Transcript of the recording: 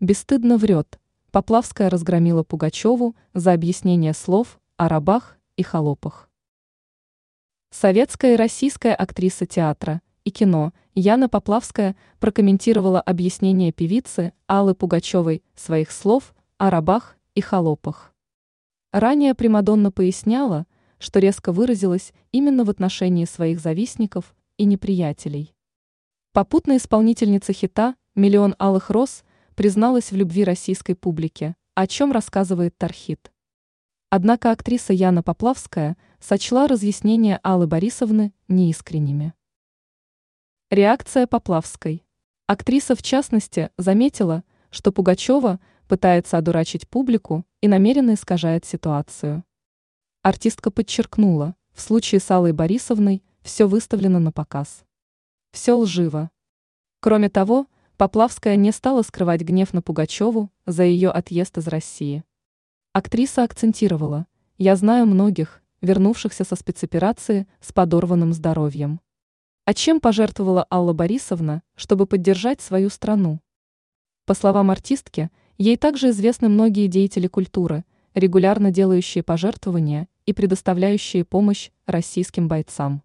бесстыдно врет. Поплавская разгромила Пугачеву за объяснение слов о рабах и холопах. Советская и российская актриса театра и кино Яна Поплавская прокомментировала объяснение певицы Аллы Пугачевой своих слов о рабах и холопах. Ранее Примадонна поясняла, что резко выразилась именно в отношении своих завистников и неприятелей. Попутно исполнительница хита «Миллион алых роз» призналась в любви российской публике, о чем рассказывает Тархит. Однако актриса Яна Поплавская сочла разъяснения Аллы Борисовны неискренними. Реакция Поплавской. Актриса, в частности, заметила, что Пугачева пытается одурачить публику и намеренно искажает ситуацию. Артистка подчеркнула, в случае с Аллой Борисовной все выставлено на показ. Все лживо. Кроме того, Поплавская не стала скрывать гнев на Пугачеву за ее отъезд из России. Актриса акцентировала, я знаю многих, вернувшихся со спецоперации с подорванным здоровьем. А чем пожертвовала Алла Борисовна, чтобы поддержать свою страну? По словам артистки, ей также известны многие деятели культуры, регулярно делающие пожертвования и предоставляющие помощь российским бойцам.